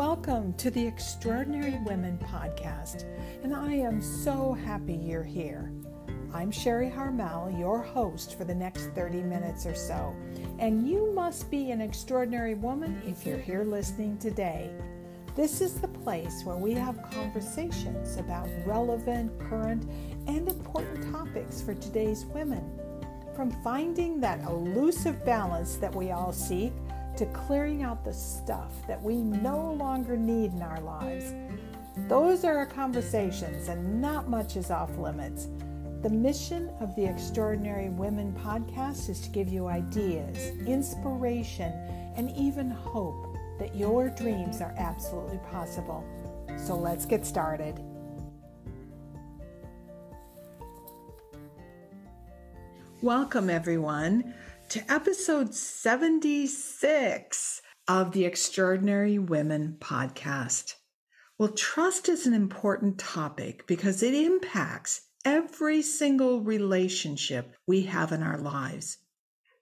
Welcome to the Extraordinary Women podcast, and I am so happy you're here. I'm Sherry Harmel, your host for the next 30 minutes or so, and you must be an extraordinary woman if you're here listening today. This is the place where we have conversations about relevant, current, and important topics for today's women. From finding that elusive balance that we all seek to clearing out the stuff that we no longer need in our lives. Those are our conversations, and not much is off limits. The mission of the Extraordinary Women podcast is to give you ideas, inspiration, and even hope that your dreams are absolutely possible. So let's get started. Welcome, everyone to episode 76 of the Extraordinary Women podcast. Well, trust is an important topic because it impacts every single relationship we have in our lives.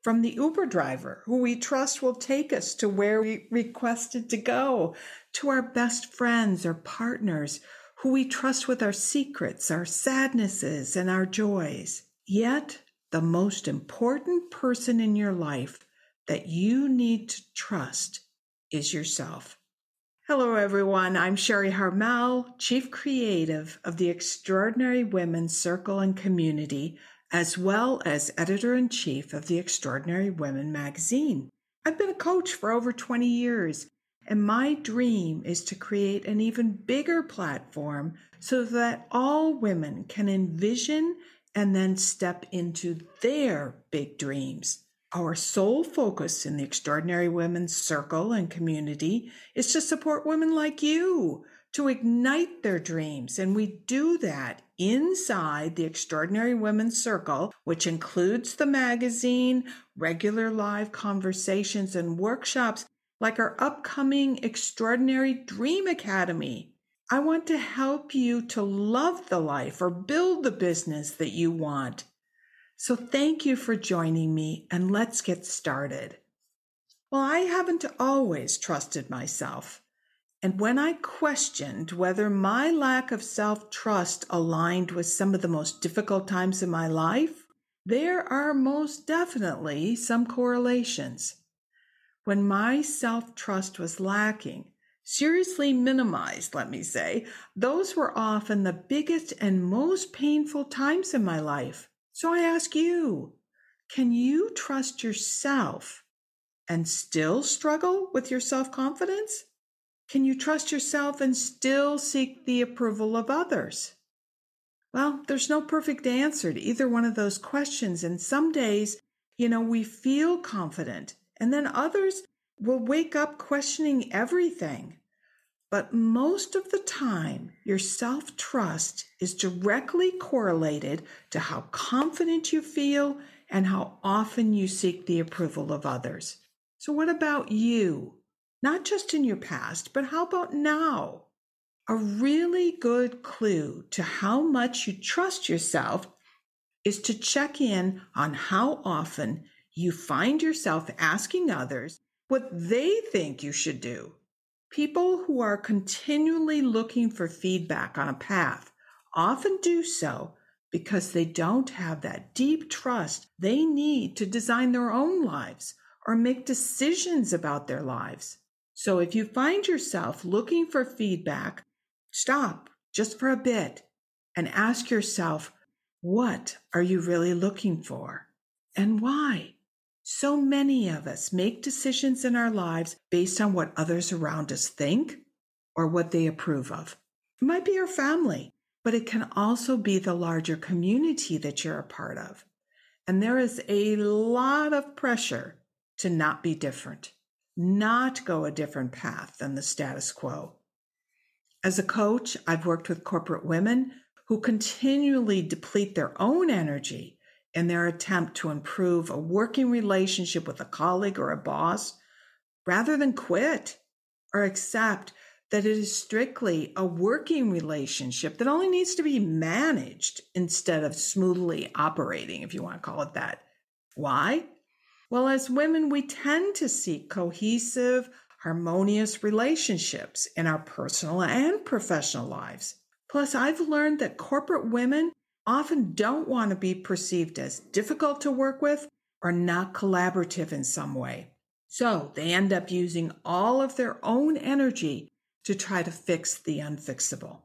From the Uber driver who we trust will take us to where we requested to go, to our best friends or partners who we trust with our secrets, our sadnesses, and our joys. Yet, the most important person in your life that you need to trust is yourself. Hello, everyone. I'm Sherry Harmel, Chief Creative of the Extraordinary Women Circle and Community, as well as Editor in Chief of the Extraordinary Women magazine. I've been a coach for over 20 years, and my dream is to create an even bigger platform so that all women can envision and then step into their big dreams. Our sole focus in the Extraordinary Women's Circle and community is to support women like you to ignite their dreams. And we do that inside the Extraordinary Women's Circle, which includes the magazine, regular live conversations, and workshops like our upcoming Extraordinary Dream Academy. I want to help you to love the life or build the business that you want. So thank you for joining me and let's get started. Well, I haven't always trusted myself. And when I questioned whether my lack of self trust aligned with some of the most difficult times in my life, there are most definitely some correlations. When my self trust was lacking, seriously minimized, let me say, those were often the biggest and most painful times in my life. So I ask you, can you trust yourself and still struggle with your self confidence? Can you trust yourself and still seek the approval of others? Well, there's no perfect answer to either one of those questions. And some days, you know, we feel confident, and then others will wake up questioning everything. But most of the time, your self trust is directly correlated to how confident you feel and how often you seek the approval of others. So, what about you? Not just in your past, but how about now? A really good clue to how much you trust yourself is to check in on how often you find yourself asking others what they think you should do. People who are continually looking for feedback on a path often do so because they don't have that deep trust they need to design their own lives or make decisions about their lives. So if you find yourself looking for feedback, stop just for a bit and ask yourself, what are you really looking for and why? So many of us make decisions in our lives based on what others around us think or what they approve of. It might be your family, but it can also be the larger community that you're a part of. And there is a lot of pressure to not be different, not go a different path than the status quo. As a coach, I've worked with corporate women who continually deplete their own energy in their attempt to improve a working relationship with a colleague or a boss rather than quit or accept that it is strictly a working relationship that only needs to be managed instead of smoothly operating, if you want to call it that. Why? Well, as women, we tend to seek cohesive, harmonious relationships in our personal and professional lives. Plus, I've learned that corporate women often don't want to be perceived as difficult to work with or not collaborative in some way. So they end up using all of their own energy to try to fix the unfixable.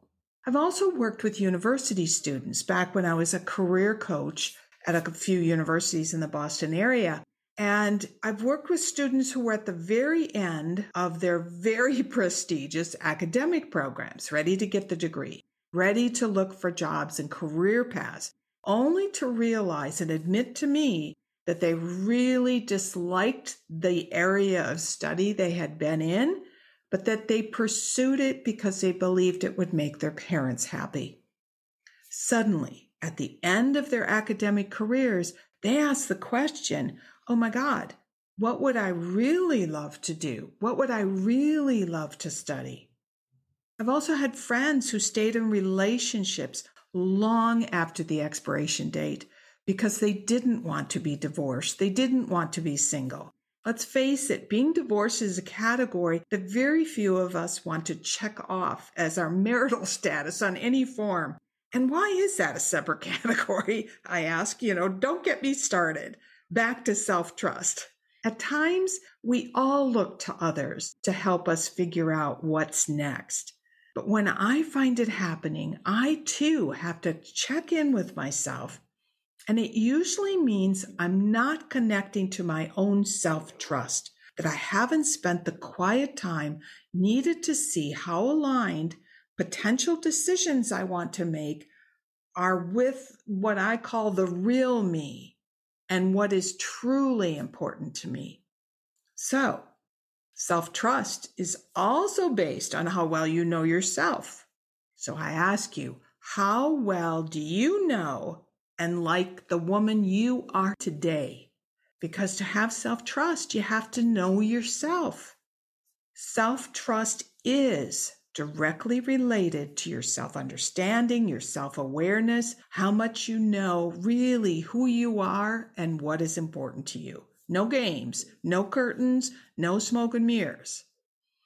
I've also worked with university students back when I was a career coach at a few universities in the Boston area. And I've worked with students who were at the very end of their very prestigious academic programs, ready to get the degree ready to look for jobs and career paths, only to realize and admit to me that they really disliked the area of study they had been in, but that they pursued it because they believed it would make their parents happy. Suddenly, at the end of their academic careers, they asked the question, Oh my God, what would I really love to do? What would I really love to study? I've also had friends who stayed in relationships long after the expiration date because they didn't want to be divorced. They didn't want to be single. Let's face it, being divorced is a category that very few of us want to check off as our marital status on any form. And why is that a separate category? I ask, you know, don't get me started. Back to self trust. At times, we all look to others to help us figure out what's next. But when I find it happening, I too have to check in with myself. And it usually means I'm not connecting to my own self trust, that I haven't spent the quiet time needed to see how aligned potential decisions I want to make are with what I call the real me and what is truly important to me. So Self trust is also based on how well you know yourself. So I ask you, how well do you know and like the woman you are today? Because to have self trust, you have to know yourself. Self trust is directly related to your self understanding, your self awareness, how much you know really who you are and what is important to you. No games, no curtains, no smoke and mirrors.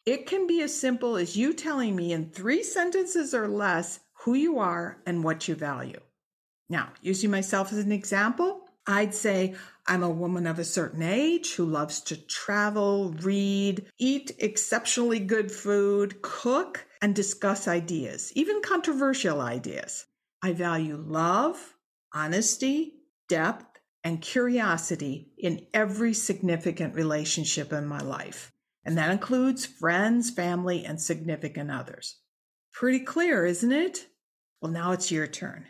It can be as simple as you telling me in three sentences or less who you are and what you value. Now, using myself as an example, I'd say I'm a woman of a certain age who loves to travel, read, eat exceptionally good food, cook, and discuss ideas, even controversial ideas. I value love, honesty, depth, and curiosity in every significant relationship in my life. And that includes friends, family, and significant others. Pretty clear, isn't it? Well, now it's your turn.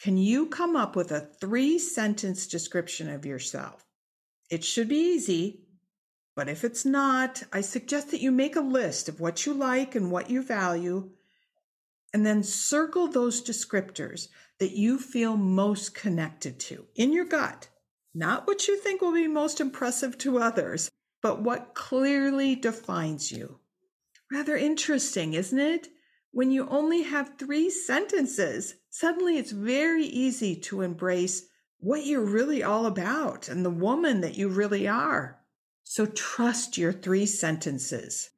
Can you come up with a three sentence description of yourself? It should be easy, but if it's not, I suggest that you make a list of what you like and what you value, and then circle those descriptors that you feel most connected to in your gut. Not what you think will be most impressive to others, but what clearly defines you. Rather interesting, isn't it? When you only have three sentences, suddenly it's very easy to embrace what you're really all about and the woman that you really are. So trust your three sentences.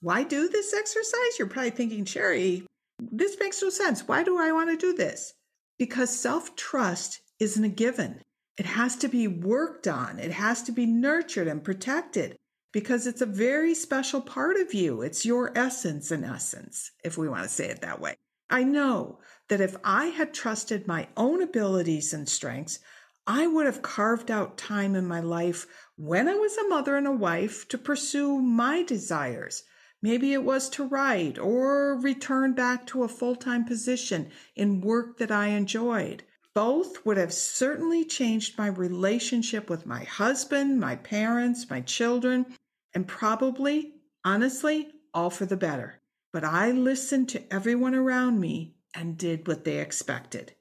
Why do this exercise? You're probably thinking, Sherry, this makes no sense. Why do I want to do this? Because self trust isn't a given. It has to be worked on. It has to be nurtured and protected because it's a very special part of you. It's your essence, in essence, if we want to say it that way. I know that if I had trusted my own abilities and strengths, I would have carved out time in my life when I was a mother and a wife to pursue my desires. Maybe it was to write or return back to a full time position in work that I enjoyed. Both would have certainly changed my relationship with my husband, my parents, my children, and probably, honestly, all for the better. But I listened to everyone around me and did what they expected.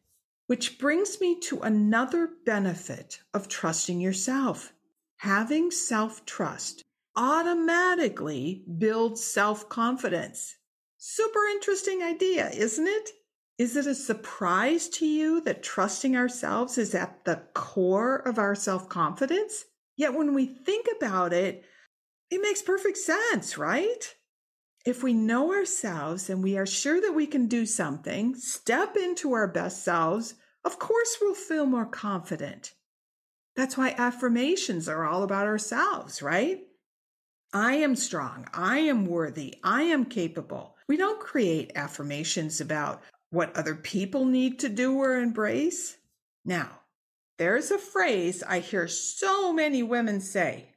Which brings me to another benefit of trusting yourself. Having self trust automatically builds self confidence. Super interesting idea, isn't it? Is it a surprise to you that trusting ourselves is at the core of our self confidence? Yet when we think about it, It makes perfect sense, right? If we know ourselves and we are sure that we can do something, step into our best selves, of course we'll feel more confident. That's why affirmations are all about ourselves, right? I am strong. I am worthy. I am capable. We don't create affirmations about what other people need to do or embrace. Now, there's a phrase I hear so many women say,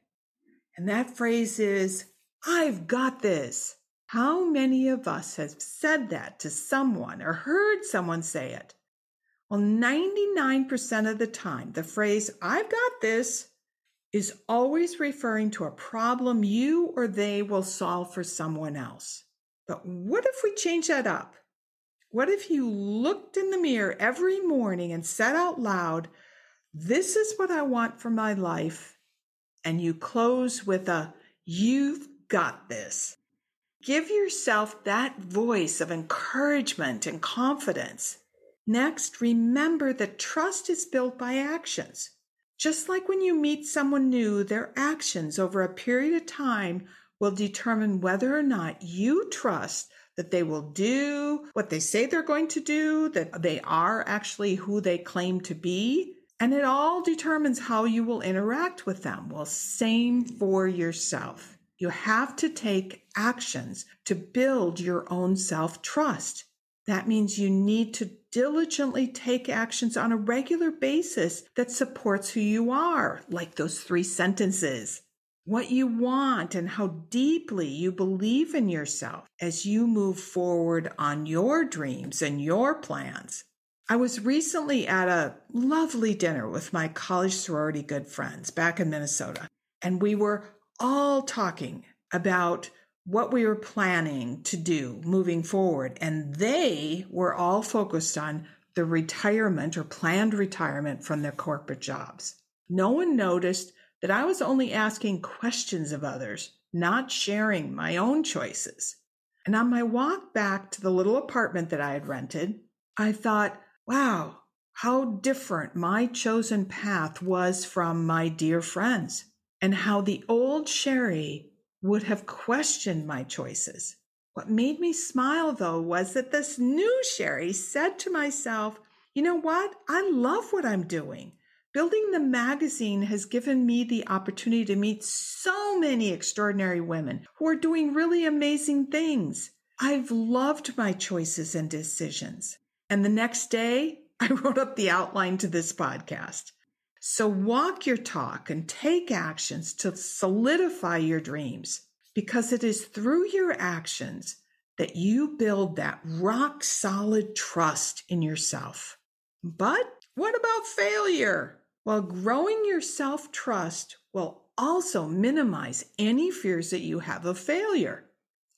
and that phrase is, I've got this. How many of us have said that to someone or heard someone say it? Well, 99% of the time, the phrase, I've got this, is always referring to a problem you or they will solve for someone else. But what if we change that up? What if you looked in the mirror every morning and said out loud, This is what I want for my life? And you close with a, You've got this. Give yourself that voice of encouragement and confidence. Next, remember that trust is built by actions. Just like when you meet someone new, their actions over a period of time will determine whether or not you trust that they will do what they say they're going to do, that they are actually who they claim to be. And it all determines how you will interact with them. Well, same for yourself. You have to take actions to build your own self trust. That means you need to diligently take actions on a regular basis that supports who you are, like those three sentences. What you want and how deeply you believe in yourself as you move forward on your dreams and your plans. I was recently at a lovely dinner with my college sorority good friends back in Minnesota, and we were all talking about what we were planning to do moving forward. And they were all focused on the retirement or planned retirement from their corporate jobs. No one noticed that I was only asking questions of others, not sharing my own choices. And on my walk back to the little apartment that I had rented, I thought, wow, how different my chosen path was from my dear friends and how the old Sherry would have questioned my choices. What made me smile though was that this new Sherry said to myself, you know what? I love what I'm doing. Building the magazine has given me the opportunity to meet so many extraordinary women who are doing really amazing things. I've loved my choices and decisions. And the next day, I wrote up the outline to this podcast. So walk your talk and take actions to solidify your dreams because it is through your actions that you build that rock solid trust in yourself. But what about failure? Well, growing your self trust will also minimize any fears that you have of failure.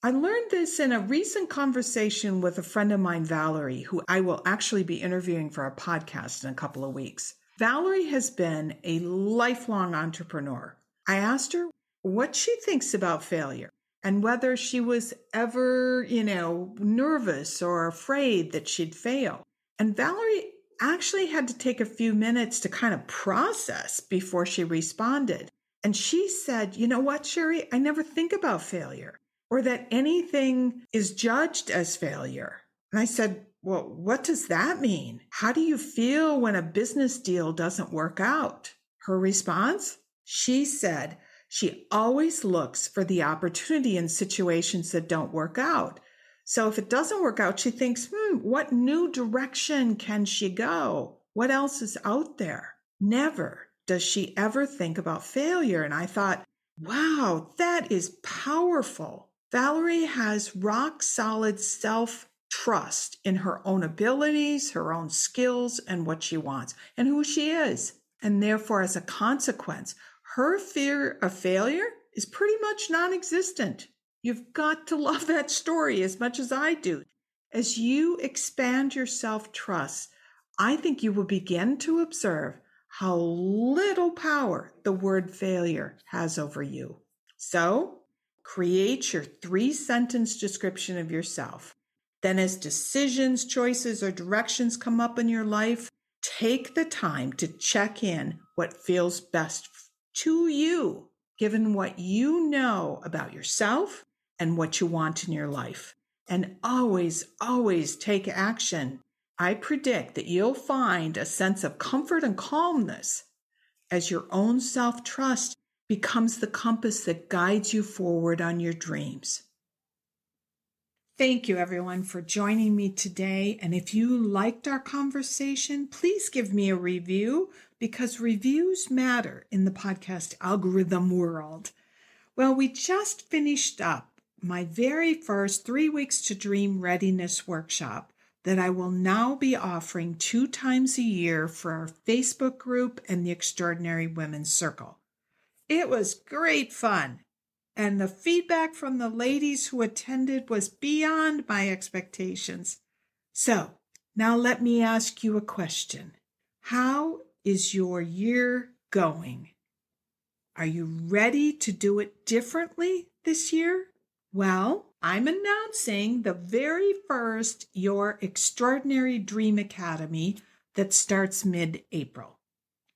I learned this in a recent conversation with a friend of mine, Valerie, who I will actually be interviewing for our podcast in a couple of weeks. Valerie has been a lifelong entrepreneur. I asked her what she thinks about failure and whether she was ever, you know, nervous or afraid that she'd fail. And Valerie actually had to take a few minutes to kind of process before she responded. And she said, You know what, Sherry? I never think about failure or that anything is judged as failure. And I said, well, what does that mean? How do you feel when a business deal doesn't work out? Her response? She said she always looks for the opportunity in situations that don't work out. So if it doesn't work out, she thinks, hmm, what new direction can she go? What else is out there? Never does she ever think about failure. And I thought, wow, that is powerful. Valerie has rock solid self trust in her own abilities, her own skills, and what she wants and who she is. And therefore, as a consequence, her fear of failure is pretty much non existent. You've got to love that story as much as I do. As you expand your self trust, I think you will begin to observe how little power the word failure has over you. So, create your three sentence description of yourself. Then, as decisions, choices, or directions come up in your life, take the time to check in what feels best to you. given what you know about yourself and what you want in your life. And always, always take action. I predict that you'll find a sense of comfort and calmness as your own self trust becomes the compass that guides you forward on your dreams. Thank you, everyone, for joining me today. And if you liked our conversation, please give me a review because reviews matter in the podcast algorithm world. Well, we just finished up my very first three weeks to dream readiness workshop that I will now be offering two times a year for our Facebook group and the Extraordinary Women's Circle. It was great fun and the feedback from the ladies who attended was beyond my expectations. So, now let me ask you a question. How is your year going? Are you ready to do it differently this year? Well, I'm announcing the very first Your Extraordinary Dream Academy that starts mid April.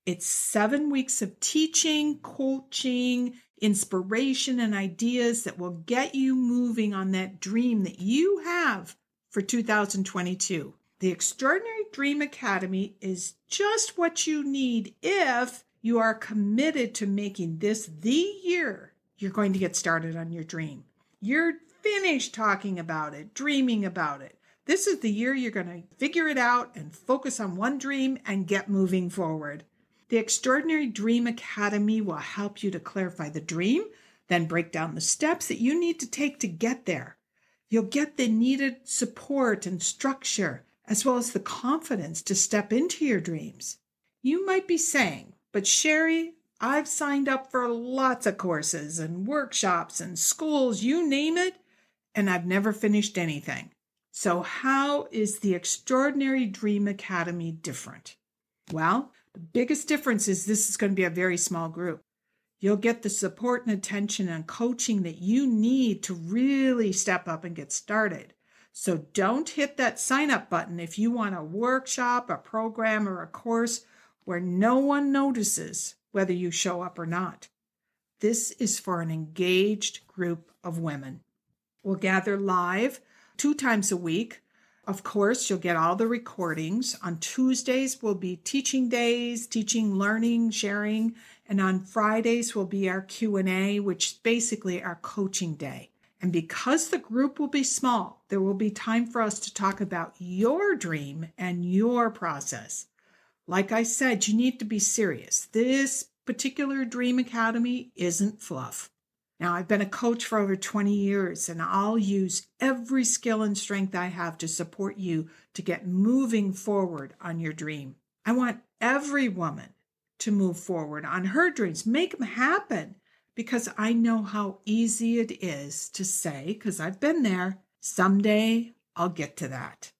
It's seven weeks of teaching, coaching, inspiration and ideas that will get you moving on that dream that you have for 2022. The Extraordinary Dream Academy is just what you need if you are committed to making this the year you're going to get started on your dream. You're finished talking about it, dreaming about it. This is the year you're going to figure it out and focus on one dream and get moving forward. The Extraordinary Dream Academy will help you to clarify the dream, then break down the steps that you need to take to get there. You'll get the needed support and structure, as well as the confidence to step into your dreams. You might be saying, but Sherry, I've signed up for lots of courses and workshops and schools, you name it, and I've never finished anything. So, how is the Extraordinary Dream Academy different? Well, the biggest difference is this is going to be a very small group. You'll get the support and attention and coaching that you need to really step up and get started. So don't hit that sign up button if you want a workshop, a program, or a course where no one notices whether you show up or not. This is for an engaged group of women. We'll gather live two times a week of course, you'll get all the recordings. On Tuesdays will be teaching days, teaching, learning, sharing, and on Fridays will be our Q&A, which is basically our coaching day. And because the group will be small, there will be time for us to talk about your dream and your process. Like I said, you need to be serious. This particular Dream Academy isn't fluff. Now, I've been a coach for over 20 years, and I'll use every skill and strength I have to support you to get moving forward on your dream. I want every woman to move forward on her dreams, make them happen, because I know how easy it is to say, because I've been there, someday I'll get to that.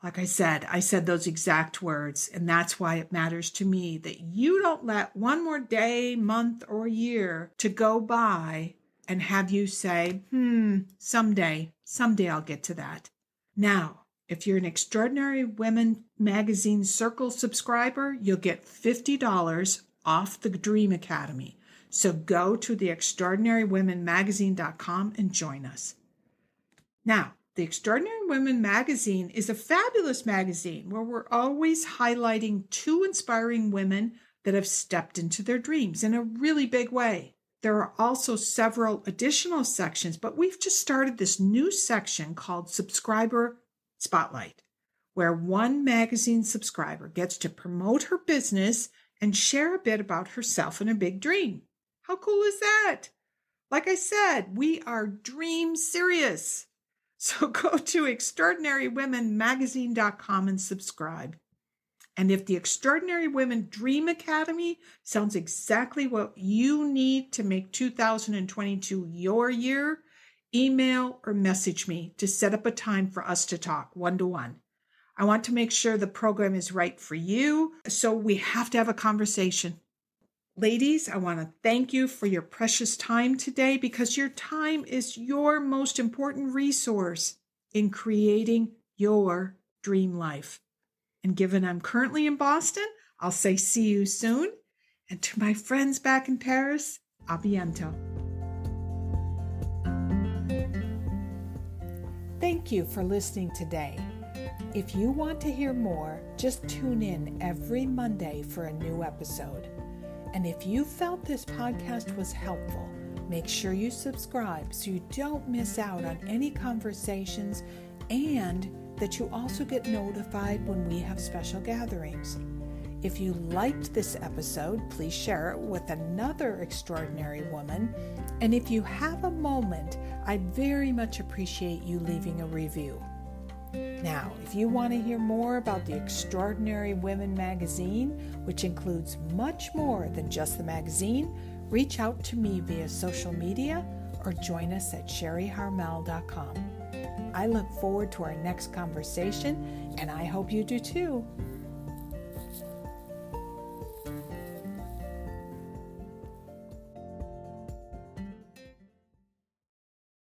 Like I said, I said those exact words, and that's why it matters to me that you don't let one more day, month, or year to go by and have you say, hmm, someday, someday I'll get to that. Now, if you're an Extraordinary Women Magazine Circle subscriber, you'll get $50 off the Dream Academy. So go to the extraordinarywomenmagazine.com and join us. Now, the Extraordinary Women magazine is a fabulous magazine where we're always highlighting two inspiring women that have stepped into their dreams in a really big way. There are also several additional sections, but we've just started this new section called Subscriber Spotlight, where one magazine subscriber gets to promote her business and share a bit about herself and a big dream. How cool is that? Like I said, we are dream serious. So go to extraordinarywomenmagazine.com and subscribe. And if the Extraordinary Women Dream Academy sounds exactly what you need to make 2022 your year, email or message me to set up a time for us to talk one to one. I want to make sure the program is right for you, so we have to have a conversation. Ladies, I want to thank you for your precious time today because your time is your most important resource in creating your dream life. And given I'm currently in Boston, I'll say see you soon. And to my friends back in Paris, à bientôt. Thank you for listening today. If you want to hear more, just tune in every Monday for a new episode. And if you felt this podcast was helpful, make sure you subscribe so you don't miss out on any conversations and that you also get notified when we have special gatherings. If you liked this episode, please share it with another extraordinary woman. And if you have a moment, I'd very much appreciate you leaving a review. Now, if you want to hear more about the Extraordinary Women magazine, which includes much more than just the magazine, reach out to me via social media or join us at sherryharmel.com. I look forward to our next conversation, and I hope you do too.